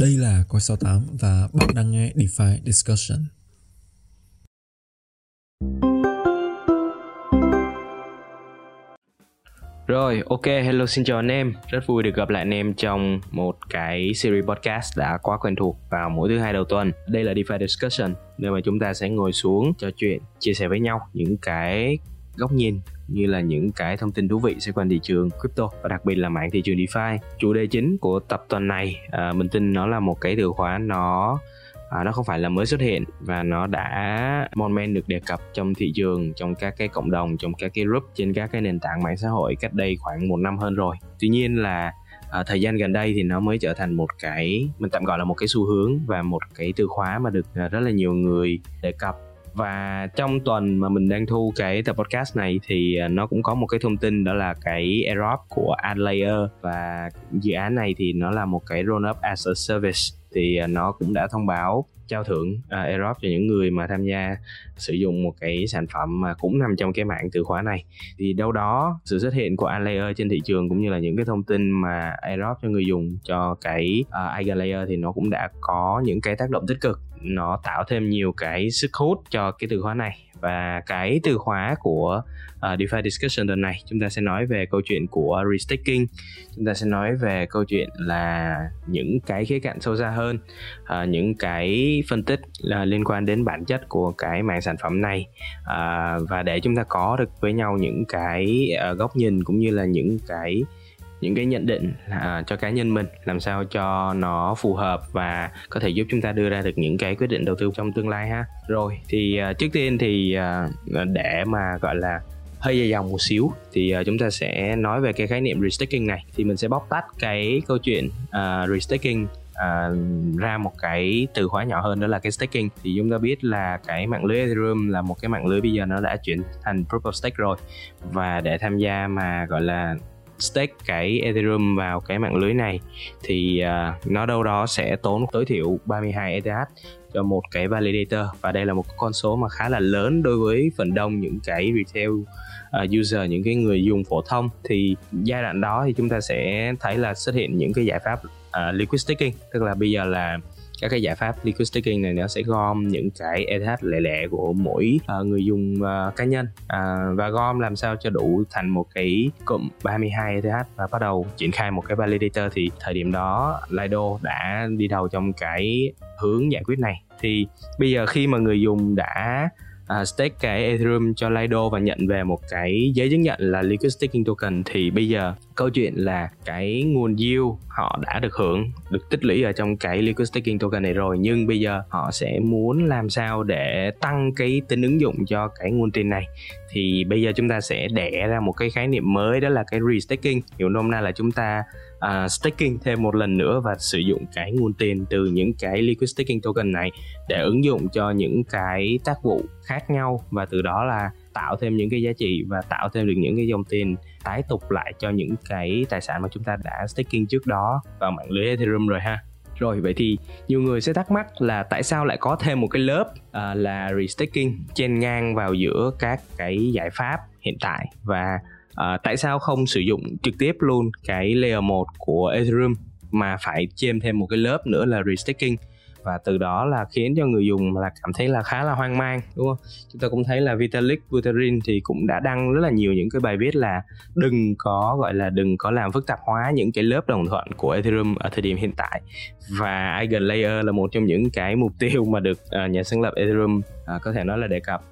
Đây là Coi 68 và bạn đang nghe DeFi Discussion. Rồi, ok, hello xin chào anh em. Rất vui được gặp lại anh em trong một cái series podcast đã quá quen thuộc vào mỗi thứ hai đầu tuần. Đây là DeFi Discussion, nơi mà chúng ta sẽ ngồi xuống trò chuyện, chia sẻ với nhau những cái góc nhìn như là những cái thông tin thú vị xoay quanh thị trường crypto và đặc biệt là mạng thị trường DeFi. Chủ đề chính của tập tuần này, à, mình tin nó là một cái từ khóa nó à, nó không phải là mới xuất hiện và nó đã mon men được đề cập trong thị trường trong các cái cộng đồng trong các cái group trên các cái nền tảng mạng xã hội cách đây khoảng một năm hơn rồi tuy nhiên là à, thời gian gần đây thì nó mới trở thành một cái mình tạm gọi là một cái xu hướng và một cái từ khóa mà được à, rất là nhiều người đề cập và trong tuần mà mình đang thu cái tập podcast này thì à, nó cũng có một cái thông tin đó là cái airdrop của Adlayer. Và dự án này thì nó là một cái roll up as a service. Thì à, nó cũng đã thông báo trao thưởng uh, airdrop cho những người mà tham gia sử dụng một cái sản phẩm mà cũng nằm trong cái mạng từ khóa này. Thì đâu đó sự xuất hiện của Anlayer trên thị trường cũng như là những cái thông tin mà airdrop cho người dùng cho cái uh, Eigenlayer thì nó cũng đã có những cái tác động tích cực nó tạo thêm nhiều cái sức hút cho cái từ khóa này. Và cái từ khóa của uh, DeFi Discussion tuần này chúng ta sẽ nói về câu chuyện của restaking. Chúng ta sẽ nói về câu chuyện là những cái khía cạnh sâu xa hơn uh, những cái phân tích uh, liên quan đến bản chất của cái mạng sản phẩm này. Uh, và để chúng ta có được với nhau những cái uh, góc nhìn cũng như là những cái những cái nhận định à, cho cá nhân mình làm sao cho nó phù hợp và có thể giúp chúng ta đưa ra được những cái quyết định đầu tư trong tương lai ha. Rồi thì à, trước tiên thì à, để mà gọi là hơi dài dòng một xíu thì uh, chúng ta sẽ nói về cái khái niệm restaking này. Thì mình sẽ bóc tách cái câu chuyện uh, restaking uh, ra một cái từ khóa nhỏ hơn đó là cái staking. Thì chúng ta biết là cái mạng lưới Ethereum là một cái mạng lưới bây giờ nó đã chuyển thành proof of stake rồi. Và để tham gia mà gọi là stake cái Ethereum vào cái mạng lưới này thì uh, nó đâu đó sẽ tốn tối thiểu 32 ETH cho một cái validator. Và đây là một con số mà khá là lớn đối với phần đông những cái retail uh, user những cái người dùng phổ thông. Thì giai đoạn đó thì chúng ta sẽ thấy là xuất hiện những cái giải pháp uh, liquid staking. Tức là bây giờ là các cái giải pháp liquid staking này nó sẽ gom những cái ETH lẻ lẻ của mỗi uh, người dùng uh, cá nhân. Uh, và gom làm sao cho đủ thành một cái cụm 32 ETH và bắt đầu triển khai một cái validator. Thì thời điểm đó Lido đã đi đầu trong cái hướng giải quyết này. Thì bây giờ khi mà người dùng đã uh, stake cái Ethereum cho Lido và nhận về một cái giấy chứng nhận là Liquid Staking Token thì bây giờ câu chuyện là cái nguồn yield họ đã được hưởng được tích lũy ở trong cái Liquid Staking Token này rồi nhưng bây giờ họ sẽ muốn làm sao để tăng cái tính ứng dụng cho cái nguồn tiền này. Thì bây giờ chúng ta sẽ đẻ ra một cái khái niệm mới đó là cái restaking. Hiểu nôm na là chúng ta uh, staking thêm một lần nữa và sử dụng cái nguồn tiền từ những cái liquid staking token này để ứng dụng cho những cái tác vụ khác nhau và từ đó là tạo thêm những cái giá trị và tạo thêm được những cái dòng tiền tái tục lại cho những cái tài sản mà chúng ta đã staking trước đó vào mạng lưới Ethereum rồi ha. Rồi vậy thì nhiều người sẽ thắc mắc là tại sao lại có thêm một cái lớp uh, là restaking trên ngang vào giữa các cái giải pháp hiện tại và Ờ, tại sao không sử dụng trực tiếp luôn cái layer 1 của Ethereum mà phải chêm thêm một cái lớp nữa là restaking? Và từ đó là khiến cho người dùng là cảm thấy là khá là hoang mang, đúng không? Chúng ta cũng thấy là Vitalik Buterin thì cũng đã đăng rất là nhiều những cái bài viết là đừng có, gọi là, đừng có làm phức tạp hóa những cái lớp đồng thuận của Ethereum ở thời điểm hiện tại. Và Eigenlayer là một trong những cái mục tiêu mà được ờ, nhà sáng lập Ethereum ờ, có thể nói là đề cập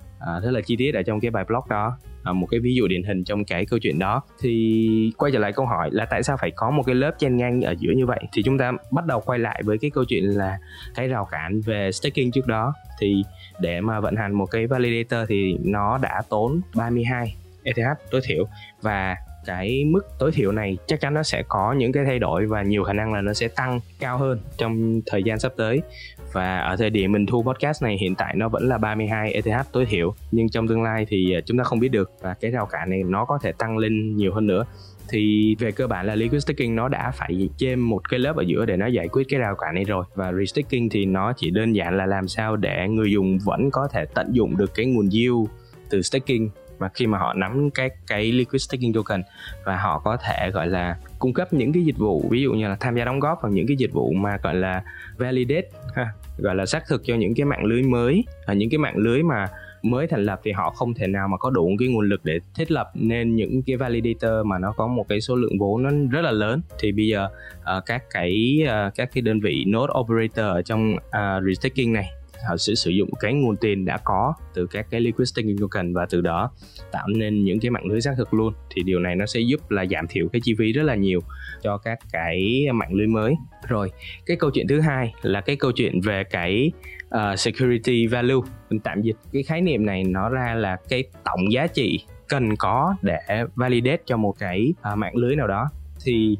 rất là chi tiết ở trong cái bài blog đó. À, một cái ví dụ điển hình trong cái câu chuyện đó. Thì quay trở lại câu hỏi là tại sao phải có một cái lớp chen ngang ở giữa như vậy? Thì chúng ta bắt đầu quay lại với cái câu chuyện là cái rào cản về staking trước đó. Thì để mà vận hành một cái validator thì nó đã tốn 32 ETH tối thiểu. Và cái mức tối thiểu này chắc chắn nó sẽ có những cái thay đổi và nhiều khả năng là nó sẽ tăng cao hơn trong thời gian sắp tới và ở thời điểm mình thu podcast này, hiện tại nó vẫn là 32 ETH tối thiểu. Nhưng trong tương lai thì à, chúng ta không biết được và cái rào cản này nó có thể tăng lên nhiều hơn nữa. Thì về cơ bản là liquid staking nó đã phải chêm một cái lớp ở giữa để nó giải quyết cái rào cản này rồi. Và restaking thì nó chỉ đơn giản là làm sao để người dùng vẫn có thể tận dụng được cái nguồn yield từ staking mà khi mà họ nắm các cái liquid staking token và họ có thể, gọi là cung cấp những cái dịch vụ ví dụ như là tham gia đóng góp vào những cái dịch vụ mà gọi là validate ha gọi là xác thực cho những cái mạng lưới mới. Và những cái mạng lưới mà mới thành lập thì họ không thể nào mà có đủ cái nguồn lực để thiết lập nên những cái validator mà nó có một cái số lượng vốn nó rất là lớn. Thì bây giờ uh, các cái uh, các cái đơn vị node operator ở trong ờ, uh, restaking này À, họ sẽ sử dụng cái nguồn tiền đã có từ các cái liquid staking token và từ đó tạo nên những cái mạng lưới xác thực luôn. Thì điều này nó sẽ giúp là giảm thiểu cái chi phí rất là nhiều cho các cái mạng lưới mới. Rồi cái câu chuyện thứ hai là cái câu chuyện về cái uh, security value mình tạm dịch. Cái khái niệm này nó ra là cái tổng giá trị cần có để validate cho một cái uh, mạng lưới nào đó. Thì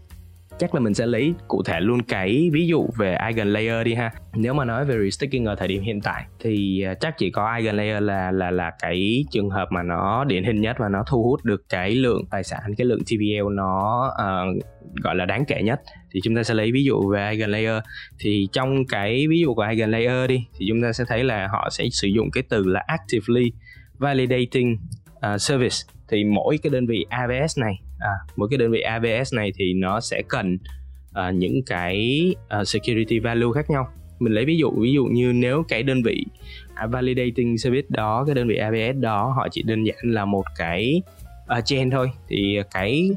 chắc là mình sẽ lấy cụ thể luôn cái ví dụ về eigen layer đi ha. Nếu mà nói về restaking ở thời điểm hiện tại thì à, chắc chỉ có eigen layer là là là cái trường hợp mà nó điển hình nhất và nó thu hút được cái lượng tài sản cái lượng TVL nó uh, gọi là đáng kể nhất. Thì chúng ta sẽ lấy ví dụ về eigen layer. Thì trong cái ví dụ của eigen layer đi thì chúng ta sẽ thấy là họ sẽ sử dụng cái từ là actively validating uh, service. Thì mỗi cái đơn vị AVS này à, mỗi cái đơn vị ABS này thì nó sẽ cần uh, những cái uh, security value khác nhau. Mình lấy ví dụ ví dụ như nếu cái đơn vị à, validating service đó cái đơn vị ABS đó họ chỉ đơn giản là một cái uh, chain thôi thì cái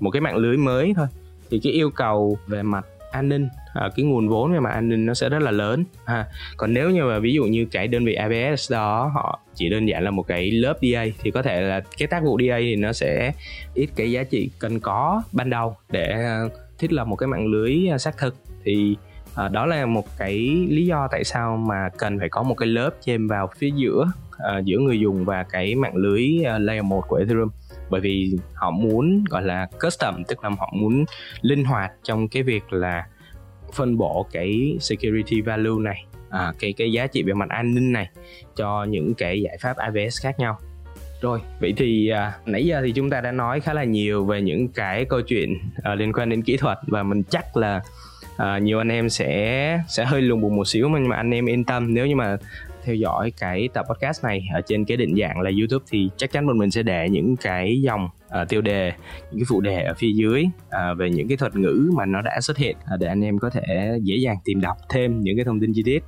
một cái mạng lưới mới thôi thì cái yêu cầu về mặt an ninh à, cái nguồn vốn về mặt an ninh nó sẽ rất là lớn ha. Còn nếu như mà ví dụ như cái đơn vị ABS đó họ chỉ đơn giản là một cái lớp DA thì có thể là cái tác vụ DA thì nó sẽ ít cái giá trị cần có ban đầu để à, thiết lập một cái mạng lưới à, xác thực. Thì à, đó là một cái lý do tại sao mà cần phải có một cái lớp chêm vào phía giữa à, giữa người dùng và cái mạng lưới uh, layer 1 của Ethereum. Bởi vì họ muốn gọi là custom tức là họ muốn linh hoạt trong cái việc là phân bổ cái security value này à, cái cái giá trị về mặt an ninh này cho những cái giải pháp AWS khác nhau. Rồi vậy thì à, nãy giờ thì chúng ta đã nói khá là nhiều về những cái câu chuyện à, liên quan đến kỹ thuật và mình chắc là à, nhiều anh em sẽ sẽ hơi lùng bùng một xíu nhưng mà anh em yên tâm. Nếu như mà theo dõi cái tập podcast này ở trên cái định dạng là YouTube thì chắc chắn bọn mình sẽ để những cái dòng uh, tiêu đề những cái phụ đề ở phía dưới uh, về những cái thuật ngữ mà nó đã xuất hiện uh, để anh em có thể dễ dàng tìm đọc thêm những cái thông tin chi tiết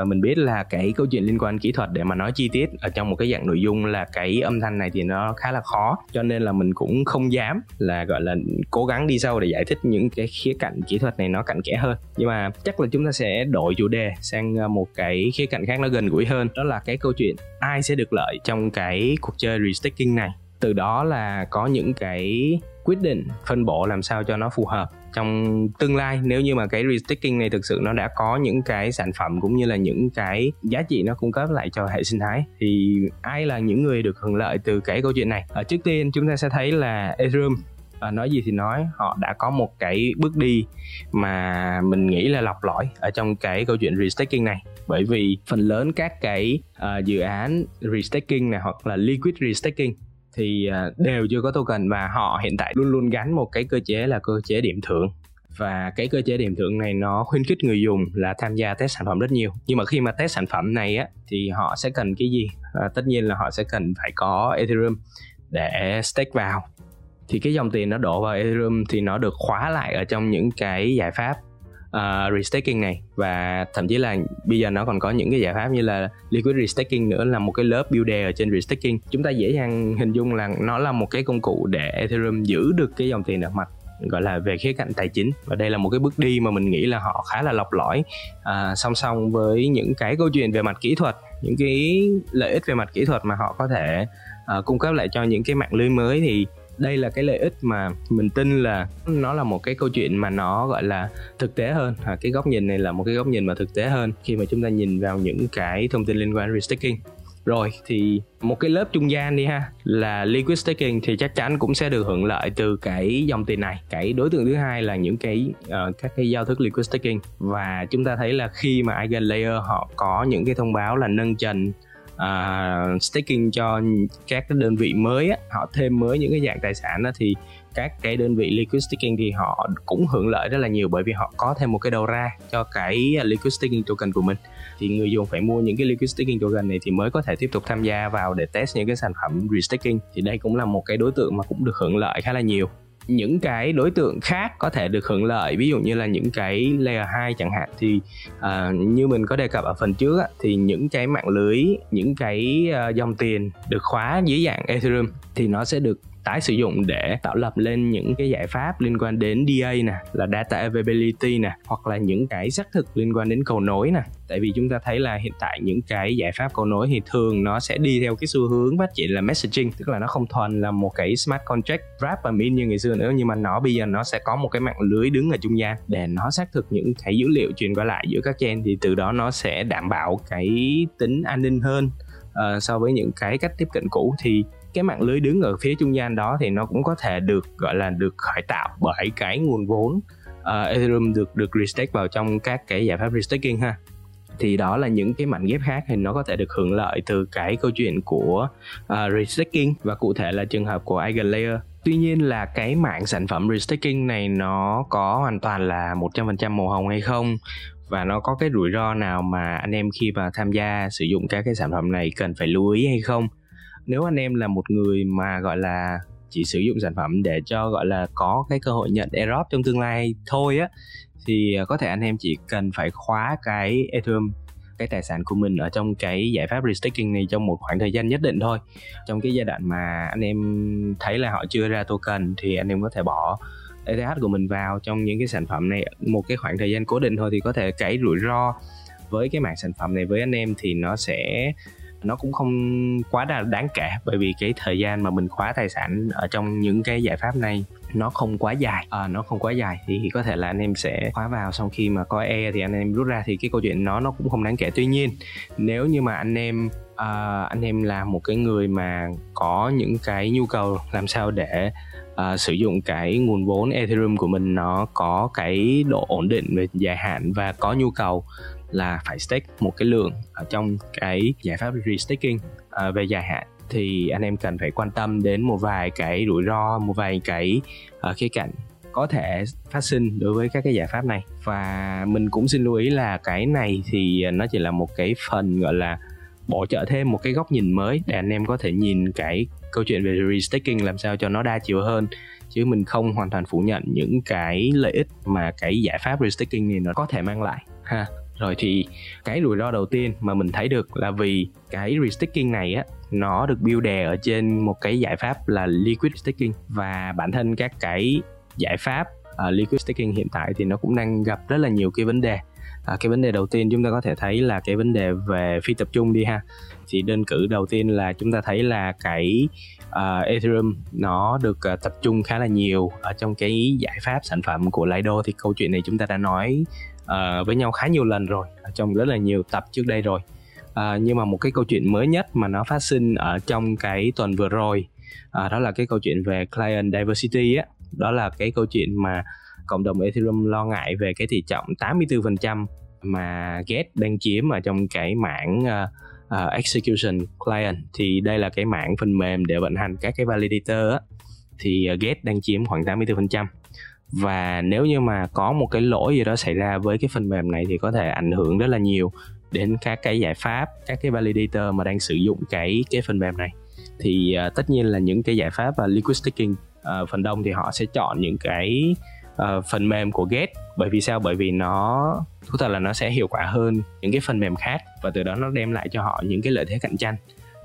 và mình biết là cái câu chuyện liên quan kỹ thuật để mà nói chi tiết ở trong một cái dạng nội dung là cái âm thanh này thì nó khá là khó. Cho nên là mình cũng không dám là, gọi là, cố gắng đi sâu để giải thích những cái khía cạnh kỹ thuật này nó cặn kẽ hơn. Nhưng mà chắc là chúng ta sẽ đổi chủ đề sang ờ, một cái khía cạnh khác nó gần gũi hơn. Đó là cái câu chuyện ai sẽ được lợi trong cái cuộc chơi restaking này. Từ đó là có những cái quyết định, phân bổ làm sao cho nó phù hợp trong tương lai nếu như mà cái restaking này thực sự nó đã có những cái sản phẩm cũng như là những cái giá trị nó cung cấp lại cho hệ sinh thái thì ai là những người được hưởng lợi từ cái câu chuyện này? Ở trước tiên chúng ta sẽ thấy là Ethereum à, nói gì thì nói họ đã có một cái bước đi mà mình nghĩ là lọc lõi ở trong cái câu chuyện restaking này. Bởi vì phần lớn các cái uh, dự án restaking này hoặc là liquid restaking thì à, đều chưa có token và họ hiện tại luôn luôn gắn một cái cơ chế là cơ chế điểm thưởng. Và cái cơ chế điểm thưởng này nó khuyến khích người dùng là tham gia test sản phẩm rất nhiều. Nhưng mà khi mà test sản phẩm này á thì họ sẽ cần cái gì? À, tất nhiên là họ sẽ cần phải có ethereum để stake vào. Thì cái dòng tiền nó đổ vào ethereum thì nó được khóa lại ở trong những cái giải pháp uh, restaking này. Và thậm chí là bây giờ nó còn có những cái giải pháp như là liquid restaking nữa là một cái lớp builder ở trên restaking. Chúng ta dễ dàng hình dung là nó là một cái công cụ để ethereum giữ được cái dòng tiền ở mặt gọi là về khía cạnh tài chính. Và đây là một cái bước đi mà mình nghĩ là họ khá là lọc lõi à, song song với những cái câu chuyện về mặt kỹ thuật những cái lợi ích về mặt kỹ thuật mà họ có thể uh, cung cấp lại cho những cái mạng lưới mới. Thì đây là cái lợi ích mà mình tin là nó là một cái câu chuyện mà nó gọi là thực tế hơn. À, cái góc nhìn này là một cái góc nhìn mà thực tế hơn khi mà chúng ta nhìn vào những cái thông tin liên quan đến restaking. Rồi thì một cái lớp trung gian đi ha là liquid staking thì chắc chắn cũng sẽ được hưởng lợi từ cái dòng tiền này. Cái đối tượng thứ hai là những cái uh, các cái giao thức liquid staking. Và chúng ta thấy là khi mà eigen layer họ có những cái thông báo là nâng trần uh, staking cho các cái đơn vị mới á, họ thêm mới những cái dạng tài sản đó thì các cái đơn vị liquid staking thì họ cũng hưởng lợi rất là nhiều bởi vì họ có thêm một cái đầu ra cho cái liquid staking token của mình. Thì người dùng phải mua những cái liquid staking token này thì mới có thể tiếp tục tham gia vào để test những cái sản phẩm restaking. Thì đây cũng là một cái đối tượng mà cũng được hưởng lợi khá là nhiều những cái đối tượng khác có thể được hưởng lợi. Ví dụ như là những cái layer 2 chẳng hạn thì uh, như mình có đề cập ở phần trước á, thì những cái mạng lưới những cái uh, dòng tiền được khóa dưới dạng Ethereum thì nó sẽ được tái sử dụng để tạo lập lên những cái giải pháp liên quan đến DA nè là data availability nè hoặc là những cái xác thực liên quan đến cầu nối nè. Tại vì chúng ta thấy là hiện tại những cái giải pháp cầu nối thì thường nó sẽ đi theo cái xu hướng phát triển là messaging tức là nó không thuần là một cái smart contract wrap và min như ngày xưa nữa nhưng mà nó bây giờ nó sẽ có một cái mạng lưới đứng ở trung gian để nó xác thực những cái dữ liệu truyền qua lại giữa các chain thì từ đó nó sẽ đảm bảo cái tính an ninh hơn uh, so với những cái cách tiếp cận cũ. Thì cái mạng lưới đứng ở phía trung gian đó thì nó cũng có thể được gọi là được khởi tạo bởi cái nguồn vốn uh, Ethereum được được restake vào trong các cái giải pháp restaking ha. Thì đó là những cái mảnh ghép khác thì nó có thể được hưởng lợi từ cái câu chuyện của uh, restaking và cụ thể là trường hợp của Eigenlayer Tuy nhiên là cái mạng sản phẩm restaking này nó có hoàn toàn là 100% màu hồng hay không? Và nó có cái rủi ro nào mà anh em khi mà tham gia sử dụng các cái sản phẩm này cần phải lưu ý hay không? Nếu anh em là một người mà, gọi là, chỉ sử dụng sản phẩm để cho, gọi là, có cái cơ hội nhận airdrop trong tương lai thôi á, thì à, có thể anh em chỉ cần phải khóa cái Ethereum, cái tài sản của mình ở trong cái giải pháp restaking này trong một khoảng thời gian nhất định thôi. Trong cái giai đoạn mà anh em thấy là họ chưa ra token thì anh em có thể bỏ ETH của mình vào trong những cái sản phẩm này một cái khoảng thời gian cố định thôi thì có thể cái rủi ro với cái mảng sản phẩm này với anh em thì nó sẽ nó cũng không quá là đáng kể bởi vì cái thời gian mà mình khóa tài sản ở trong những cái giải pháp này nó không quá dài. À, nó không quá dài. Thì có thể là anh em sẽ khóa vào xong khi mà có e thì anh em rút ra thì cái câu chuyện nó nó cũng không đáng kể. Tuy nhiên nếu như mà anh em uh, anh em là một cái người mà có những cái nhu cầu làm sao để uh, sử dụng cái nguồn vốn Ethereum của mình nó có cái độ ổn định về dài hạn và có nhu cầu là phải stake một cái lượng ở trong cái giải pháp restaking à, về dài hạn. Thì anh em cần phải quan tâm đến một vài cái rủi ro một vài cái uh, khía cạnh có thể phát sinh đối với các cái giải pháp này. Và mình cũng xin lưu ý là cái này thì nó chỉ là một cái phần gọi là bổ trợ thêm một cái góc nhìn mới để anh em có thể nhìn cái câu chuyện về restaking làm sao cho nó đa chiều hơn. Chứ mình không hoàn toàn phủ nhận những cái lợi ích mà cái giải pháp restaking này nó có thể mang lại ha rồi thì cái rủi ro đầu tiên mà mình thấy được là vì cái restaking này á nó được build đè ở trên một cái giải pháp là liquid staking. Và bản thân các cái giải pháp uh, liquid staking hiện tại thì nó cũng đang gặp rất là nhiều cái vấn đề. À, cái vấn đề đầu tiên chúng ta có thể thấy là cái vấn đề về phi tập trung đi ha. Thì đơn cử đầu tiên là chúng ta thấy là cái uh, Ethereum nó được uh, tập trung khá là nhiều ở trong cái giải pháp sản phẩm của Lido. Thì câu chuyện này chúng ta đã nói uh, với nhau khá nhiều lần rồi trong rất là nhiều tập trước đây rồi. Uh, nhưng mà một cái câu chuyện mới nhất mà nó phát sinh ở trong cái tuần vừa rồi uh, đó là cái câu chuyện về client diversity á. Đó là cái câu chuyện mà cộng đồng Ethereum lo ngại về cái tỷ trọng 84% mà Get đang chiếm ở trong cái mảng uh, uh, execution client. Thì đây là cái mảng phần mềm để vận hành các cái validator á. Thì uh, Get đang chiếm khoảng 84% và nếu như mà có một cái lỗi gì đó xảy ra với cái phần mềm này thì có thể ảnh hưởng rất là nhiều đến các cái giải pháp các cái validator mà đang sử dụng cái cái phần mềm này. Thì uh, tất nhiên là những cái giải pháp và uh, liquid staking uh, phần đông thì họ sẽ chọn những cái uh, phần mềm của Get bởi vì sao? Bởi vì nó thú thật là nó sẽ hiệu quả hơn những cái phần mềm khác và từ đó nó đem lại cho họ những cái lợi thế cạnh tranh.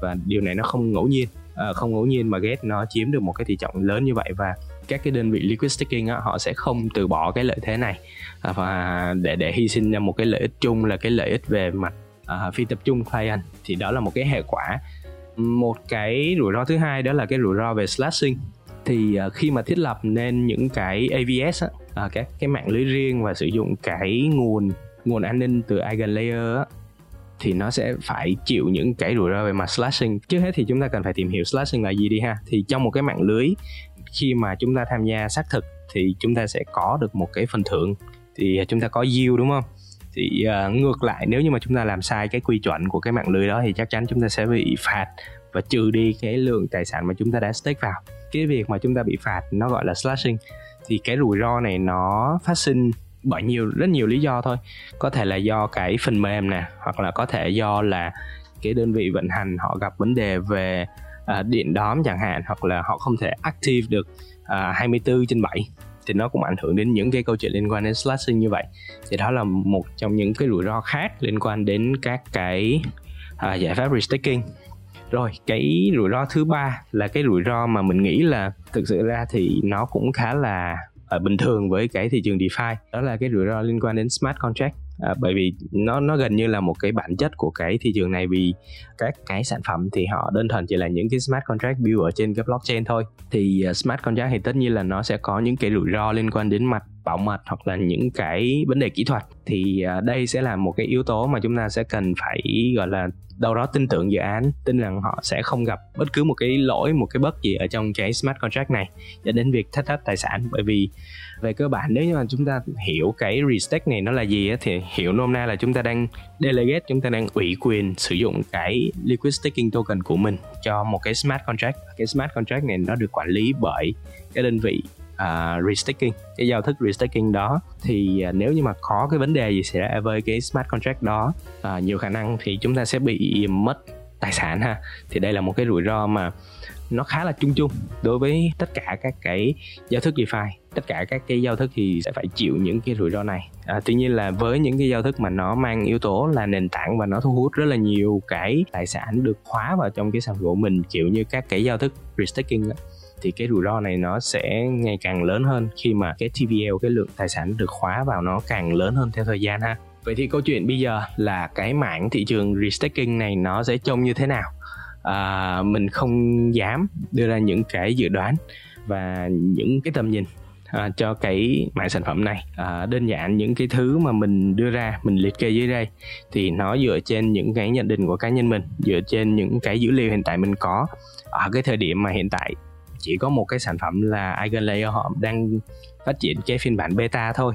Và điều này nó không ngẫu nhiên uh, không ngẫu nhiên mà Get nó chiếm được một cái tỷ trọng lớn như vậy. Và các cái đơn vị liquid staking á, họ sẽ không từ bỏ cái lợi thế này. À, và để để hy sinh ra một cái lợi ích chung là cái lợi ích về mặt uh, phi tập trung client thì đó là một cái hệ quả. Một cái rủi ro thứ hai đó là cái rủi ro về slashing. Thì uh, khi mà thiết lập nên những cái AVS á, uh, các cái mạng lưới riêng và sử dụng cái nguồn nguồn an ninh từ Eigenlayer á, thì nó sẽ phải chịu những cái rủi ro về mặt slashing. Trước hết thì chúng ta cần phải tìm hiểu slashing là gì đi ha. Thì trong một cái mạng lưới khi mà chúng ta tham gia xác thực thì chúng ta sẽ có được một cái phần thưởng. Thì à, chúng ta có yield đúng không? Thì uh, ngược lại nếu như mà chúng ta làm sai cái quy chuẩn của cái mạng lưới đó thì chắc chắn chúng ta sẽ bị phạt và trừ đi cái lượng tài sản mà chúng ta đã stake vào. Cái việc mà chúng ta bị phạt nó gọi là slashing. Thì cái rủi ro này nó phát sinh bởi nhiều rất nhiều lý do thôi. Có thể là do cái phần mềm nè hoặc là có thể do là cái đơn vị vận hành họ gặp vấn đề về À, điện đóm chẳng hạn hoặc là họ không thể active được à, uh, 24 trên 7 thì nó cũng ảnh hưởng đến những cái câu chuyện liên quan đến slashing như vậy. Thì đó là một trong những cái rủi ro khác liên quan đến các cái uh, giải pháp restaking. Rồi cái rủi ro thứ ba là cái rủi ro mà mình nghĩ là thực sự ra thì nó cũng khá là uh, bình thường với cái thị trường DeFi. Đó là cái rủi ro liên quan đến smart contract à, bởi vì nó nó gần như là một cái bản chất của cái thị trường này vì các cái sản phẩm thì họ đơn thuần chỉ là những cái smart contract build ở trên cái blockchain thôi. Thì uh, smart contract thì tất nhiên là nó sẽ có những cái rủi ro liên quan đến mặt bảo mật hoặc là những cái vấn đề kỹ thuật thì à, đây sẽ là một cái yếu tố mà chúng ta sẽ cần phải gọi là đâu đó tin tưởng dự án tin rằng họ sẽ không gặp bất cứ một cái lỗi một cái bất gì ở trong cái smart contract này dẫn đến việc thất thoát tài sản. Bởi vì về cơ bản nếu như mà chúng ta hiểu cái restake này nó là gì á, thì hiểu nôm na là chúng ta đang delegate chúng ta đang ủy quyền sử dụng cái liquid staking token của mình cho một cái smart contract. Cái smart contract này nó được quản lý bởi cái đơn vị uh, restaking. Cái giao thức restaking đó thì uh, nếu như mà có cái vấn đề gì xảy ra với cái smart contract đó uh, nhiều khả năng thì chúng ta sẽ bị mất tài sản ha. Thì đây là một cái rủi ro mà nó khá là chung chung đối với tất cả các cái giao thức DeFi. Tất cả các cái giao thức thì sẽ phải chịu những cái rủi ro này. À, tuy nhiên là với những cái giao thức mà nó mang yếu tố là nền tảng và nó thu hút rất là nhiều cái tài sản được khóa vào trong cái sản phẩm của mình kiểu như các cái giao thức restaking đó, thì cái rủi ro này nó sẽ ngày càng lớn hơn khi mà cái TVL cái lượng tài sản được khóa vào nó càng lớn hơn theo thời gian ha. Vậy thì câu chuyện bây giờ là cái mảng thị trường restaking này nó sẽ trông như thế nào? À, mình không dám đưa ra những cái dự đoán và những cái tầm nhìn à, cho cái mảng sản phẩm này. À, đơn giản những cái thứ mà mình đưa ra mình liệt kê dưới đây thì nó dựa trên những cái nhận định của cá nhân mình dựa trên những cái dữ liệu hiện tại mình có. Ở cái thời điểm mà hiện tại chỉ có một cái sản phẩm là Eigenlayer họ đang phát triển cái phiên bản beta thôi.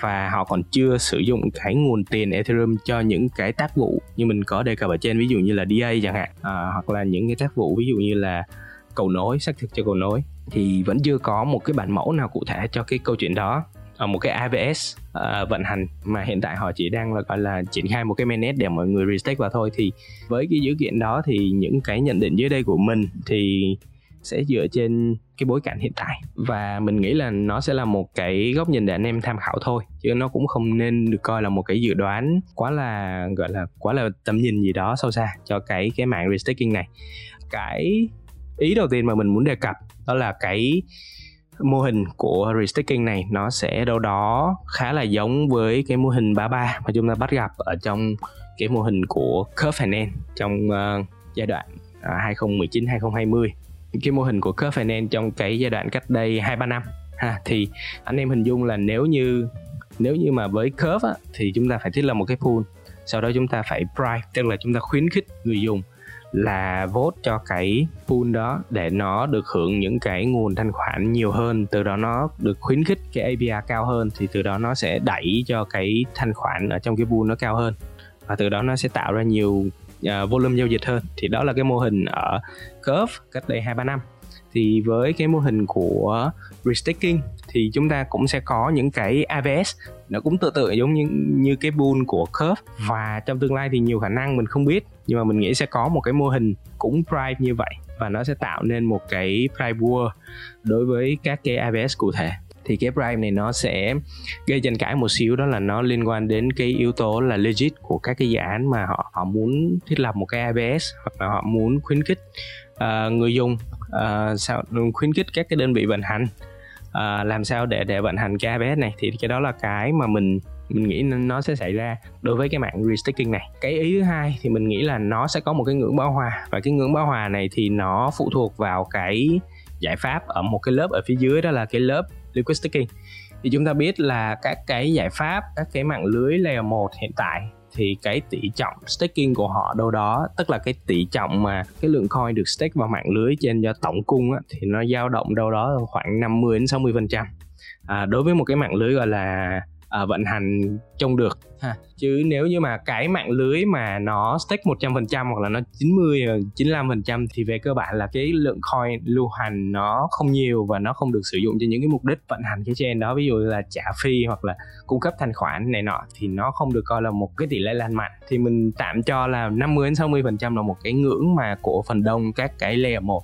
Và họ còn chưa sử dụng cái nguồn tiền Ethereum cho những cái tác vụ như mình có đề cập ở trên ví dụ như là DA chẳng hạn à, hoặc là những cái tác vụ ví dụ như là cầu nối xác thực cho cầu nối thì vẫn chưa có một cái bản mẫu nào cụ thể cho cái câu chuyện đó. Ở một cái AVS uh, à, vận hành mà hiện tại họ chỉ đang là gọi là triển khai một cái mainnet để mọi người restake vào thôi. Thì với cái dữ kiện đó thì những cái nhận định dưới đây của mình thì sẽ dựa trên cái bối cảnh hiện tại. Và mình nghĩ là nó sẽ là một cái góc nhìn để anh em tham khảo thôi chứ nó cũng không nên được coi là một cái dự đoán quá là gọi là quá là tầm nhìn gì đó sâu xa cho cái cái mạng restaking này. Cái ý đầu tiên mà mình muốn đề cập đó là cái mô hình của restaking này nó sẽ đâu đó khá là giống với cái mô hình 33 mà chúng ta bắt gặp ở trong cái mô hình của Curve Finance trong uh, giai đoạn uh, 2019 2020 cái mô hình của Curve Finance trong cái giai đoạn cách đây hai ba năm ha. Thì anh em hình dung là nếu như nếu như mà với Curve á, thì chúng ta phải thiết lập một cái pool sau đó chúng ta phải price tức là chúng ta khuyến khích người dùng là vote cho cái pool đó để nó được hưởng những cái nguồn thanh khoản nhiều hơn. Từ đó nó được khuyến khích cái APR cao hơn thì từ đó nó sẽ đẩy cho cái thanh khoản ở trong cái pool nó cao hơn. Và từ đó nó sẽ tạo ra nhiều uh, volume giao dịch hơn. Thì đó là cái mô hình ở Curve cách đây hai ba năm. Thì với cái mô hình của restaking thì chúng ta cũng sẽ có những cái AVS nó cũng tự tự giống như như cái bull của Curve. Và trong tương lai thì nhiều khả năng mình không biết nhưng mà mình nghĩ sẽ có một cái mô hình cũng price như vậy. Và nó sẽ tạo nên một cái price war đối với các cái AVS cụ thể thì cái prime này nó sẽ gây tranh cãi một xíu đó là nó liên quan đến cái yếu tố là legit của các cái dự án mà họ họ muốn thiết lập một cái ABS hoặc là họ muốn khuyến khích uh, người dùng uh, sao khuyến khích các cái đơn vị vận hành uh, làm sao để để vận hành cái ABS này. Thì cái đó là cái mà mình mình nghĩ nó sẽ xảy ra đối với cái mạng restaking này. Cái ý thứ hai thì mình nghĩ là nó sẽ có một cái ngưỡng bão hòa và cái ngưỡng bão hòa này thì nó phụ thuộc vào cái giải pháp ở một cái lớp ở phía dưới đó là cái lớp liquid staking thì chúng ta biết là các cái giải pháp các cái mạng lưới layer 1 hiện tại thì cái tỷ trọng staking của họ đâu đó tức là cái tỷ trọng mà cái lượng coin được stake vào mạng lưới trên do tổng cung á, thì nó dao động đâu đó khoảng 50 đến 60 phần trăm. À, đối với một cái mạng lưới gọi là uh, vận hành trông được. Ha. Chứ nếu như mà cái mạng lưới mà nó stake 100% hoặc là nó 90 95% thì về cơ bản là cái lượng coin lưu hành nó không nhiều và nó không được sử dụng cho những cái mục đích vận hành cái chain đó. Ví dụ là trả phi hoặc là cung cấp thanh khoản này nọ thì nó không được coi là một cái tỷ lệ lan mạnh. Thì mình tạm cho là 50 đến 60% là một cái ngưỡng mà của phần đông các cái layer 1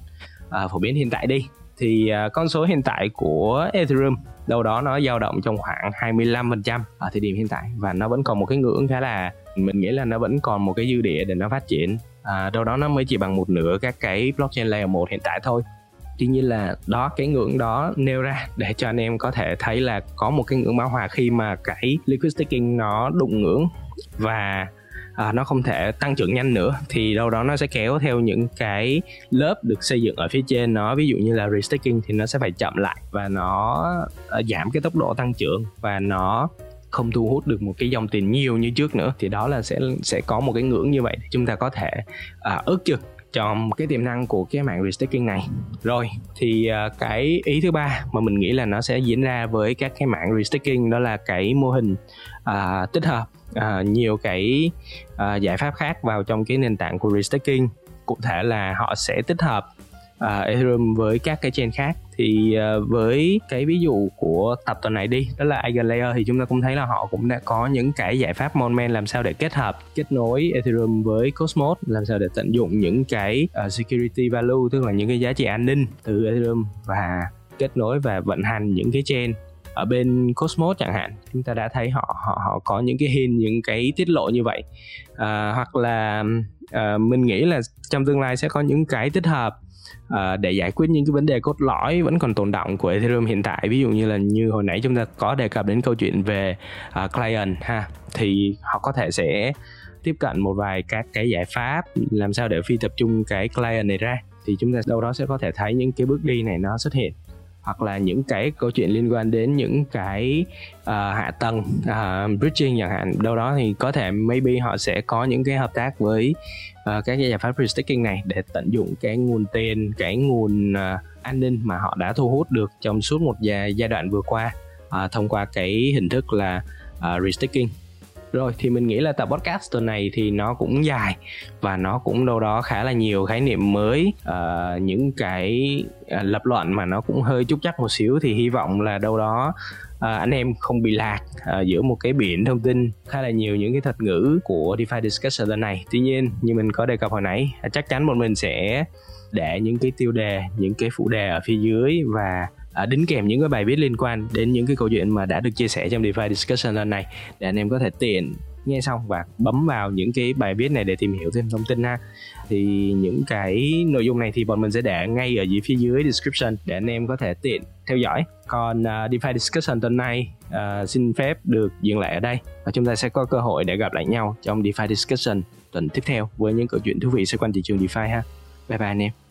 à, phổ biến hiện tại đi thì à, con số hiện tại của Ethereum đâu đó nó dao động trong khoảng 25% ở thời điểm hiện tại. Và nó vẫn còn một cái ngưỡng khá là mình nghĩ là nó vẫn còn một cái dư địa để nó phát triển. À, đâu đó nó mới chỉ bằng một nửa các cái blockchain layer 1 hiện tại thôi. Tuy nhiên là đó cái ngưỡng đó nêu ra để cho anh em có thể thấy là có một cái ngưỡng bão hòa khi mà cái liquid staking nó đụng ngưỡng. Và à, nó không thể tăng trưởng nhanh nữa thì đâu đó nó sẽ kéo theo những cái lớp được xây dựng ở phía trên nó. Ví dụ như là restaking thì nó sẽ phải chậm lại và nó à, giảm cái tốc độ tăng trưởng và nó không thu hút được một cái dòng tiền nhiều như trước nữa. Thì đó là sẽ sẽ có một cái ngưỡng như vậy chúng ta có thể à, ước chừng cho cái tiềm năng của cái mạng restaking này. Rồi thì uh, cái ý thứ ba mà mình nghĩ là nó sẽ diễn ra với các cái mạng restaking đó là cái mô hình uh, tích hợp uh, nhiều cái uh, giải pháp khác vào trong cái nền tảng của restaking. Cụ thể là họ sẽ tích hợp uh, Ethereum với các cái chain khác. Thì uh, với cái ví dụ của tập tuần này đi đó là Eigenlayer thì chúng ta cũng thấy là họ cũng đã có những cái giải pháp Monman làm sao để kết hợp kết nối Ethereum với Cosmos làm sao để tận dụng những cái uh, security value tức là những cái giá trị an ninh từ Ethereum và kết nối và vận hành những cái chain ở bên Cosmos chẳng hạn chúng ta đã thấy họ họ họ có những cái hình những cái tiết lộ như vậy. À, hoặc là à, mình nghĩ là trong tương lai sẽ có những cái tích hợp à, để giải quyết những cái vấn đề cốt lõi vẫn còn tồn động của Ethereum hiện tại. Ví dụ như là như hồi nãy chúng ta có đề cập đến câu chuyện về à, client ha thì họ có thể sẽ tiếp cận một vài các cái giải pháp làm sao để phi tập trung cái client này ra thì chúng ta đâu đó sẽ có thể thấy những cái bước đi này nó xuất hiện hoặc là những cái câu chuyện liên quan đến những cái uh, hạ tầng uh, bridging chẳng hạn. Đâu đó thì có thể maybe họ sẽ có những cái hợp tác với uh, các giải pháp pre-staking này để tận dụng cái nguồn tiền cái nguồn uh, an ninh mà họ đã thu hút được trong suốt một giai, giai đoạn vừa qua uh, thông qua cái hình thức là uh, restaking rồi thì mình nghĩ là tập podcast tuần này thì nó cũng dài và nó cũng đâu đó khá là nhiều khái niệm mới. Uh, những cái uh, lập luận mà nó cũng hơi chút chắc một xíu thì hy vọng là đâu đó à, anh em không bị lạc à, giữa một cái biển thông tin khá là nhiều những cái thuật ngữ của DeFi discussion lần này. Tuy nhiên như mình có đề cập hồi nãy chắc chắn bọn mình sẽ để những cái tiêu đề những cái phụ đề ở phía dưới và à, đính kèm những cái bài viết liên quan đến những cái câu chuyện mà đã được chia sẻ trong DeFi discussion lần này để anh em có thể tiện nghe xong và bấm vào những cái bài viết này để tìm hiểu thêm thông tin ha. Thì những cái nội dung này thì bọn mình sẽ để ngay ở dưới phía dưới description để anh em có thể tiện theo dõi. Còn uh, DeFi discussion tuần này uh, xin phép được dừng lại ở đây và chúng ta sẽ có cơ hội để gặp lại nhau trong DeFi discussion tuần tiếp theo với những câu chuyện thú vị xoay quanh thị trường DeFi ha. Bye bye anh em.